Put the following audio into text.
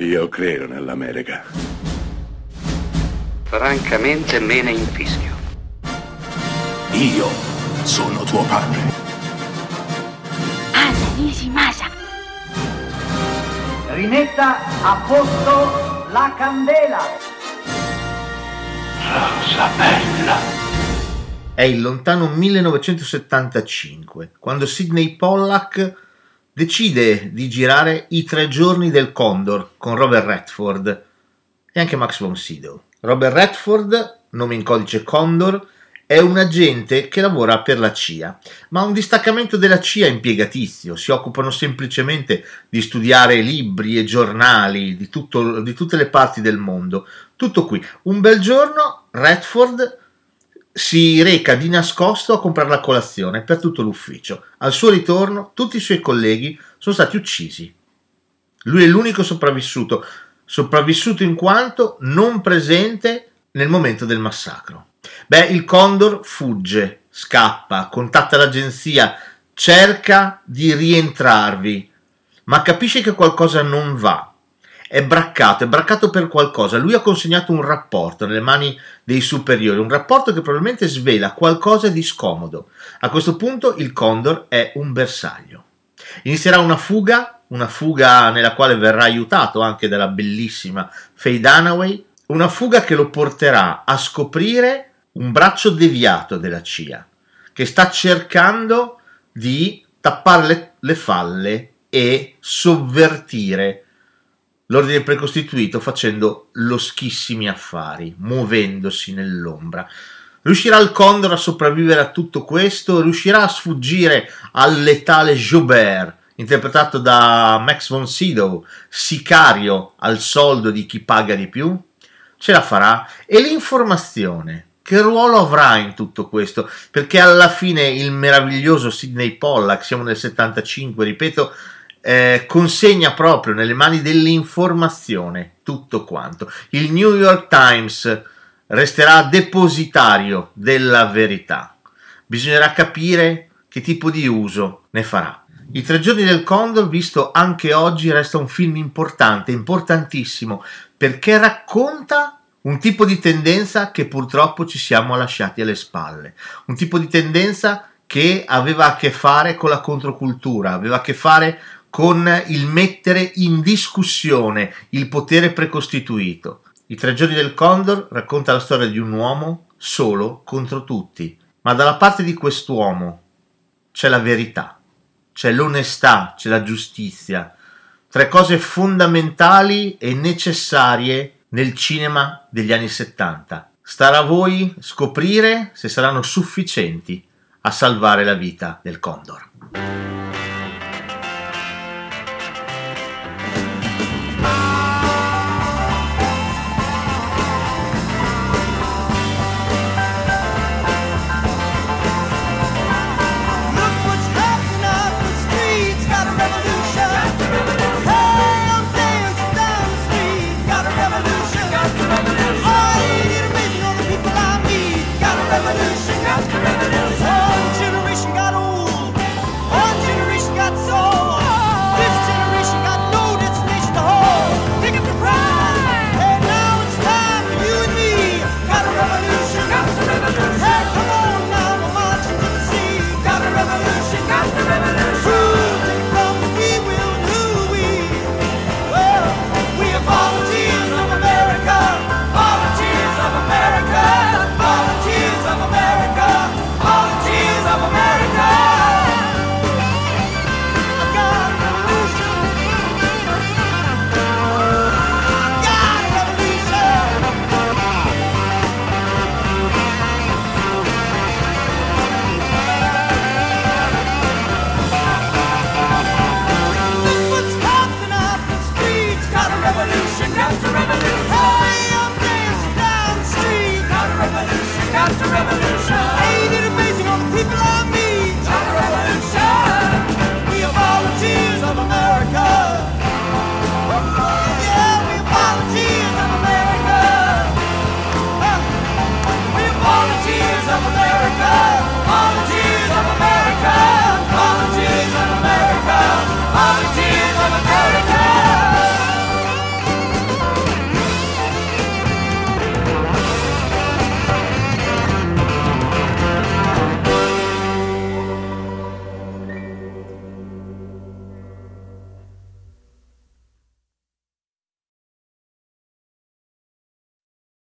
Io credo nell'America. Francamente me ne infischio. Io sono tuo padre. Anna Nishimasa. Rimetta a posto la candela. Rosa bella. È il lontano 1975, quando Sidney Pollack decide di girare I tre giorni del Condor con Robert Redford e anche Max von Sydow. Robert Redford, nome in codice Condor, è un agente che lavora per la CIA, ma un distaccamento della CIA impiegatizio, si occupano semplicemente di studiare libri e giornali di, tutto, di tutte le parti del mondo. Tutto qui. Un bel giorno Redford si reca di nascosto a comprare la colazione per tutto l'ufficio. Al suo ritorno tutti i suoi colleghi sono stati uccisi. Lui è l'unico sopravvissuto, sopravvissuto in quanto non presente nel momento del massacro. Beh, il Condor fugge, scappa, contatta l'agenzia, cerca di rientrarvi, ma capisce che qualcosa non va è braccato, è braccato per qualcosa. Lui ha consegnato un rapporto nelle mani dei superiori, un rapporto che probabilmente svela qualcosa di scomodo. A questo punto il Condor è un bersaglio. Inizierà una fuga, una fuga nella quale verrà aiutato anche dalla bellissima Faye Dunaway, una fuga che lo porterà a scoprire un braccio deviato della CIA, che sta cercando di tappare le, le falle e sovvertire l'ordine precostituito facendo loschissimi affari, muovendosi nell'ombra. Riuscirà il Condor a sopravvivere a tutto questo? Riuscirà a sfuggire al letale Joubert, interpretato da Max von Sydow, sicario al soldo di chi paga di più? Ce la farà? E l'informazione? Che ruolo avrà in tutto questo? Perché alla fine il meraviglioso Sidney Pollack, siamo nel 75, ripeto, eh, consegna proprio nelle mani dell'informazione tutto quanto. Il New York Times resterà depositario della verità. Bisognerà capire che tipo di uso ne farà. I tre giorni del Condor, visto anche oggi, resta un film importante, importantissimo, perché racconta un tipo di tendenza che purtroppo ci siamo lasciati alle spalle, un tipo di tendenza che aveva a che fare con la controcultura, aveva a che fare con il mettere in discussione il potere precostituito. I tre giorni del Condor racconta la storia di un uomo solo contro tutti, ma dalla parte di quest'uomo c'è la verità, c'è l'onestà, c'è la giustizia, tre cose fondamentali e necessarie nel cinema degli anni 70. Starà a voi scoprire se saranno sufficienti a salvare la vita del Condor.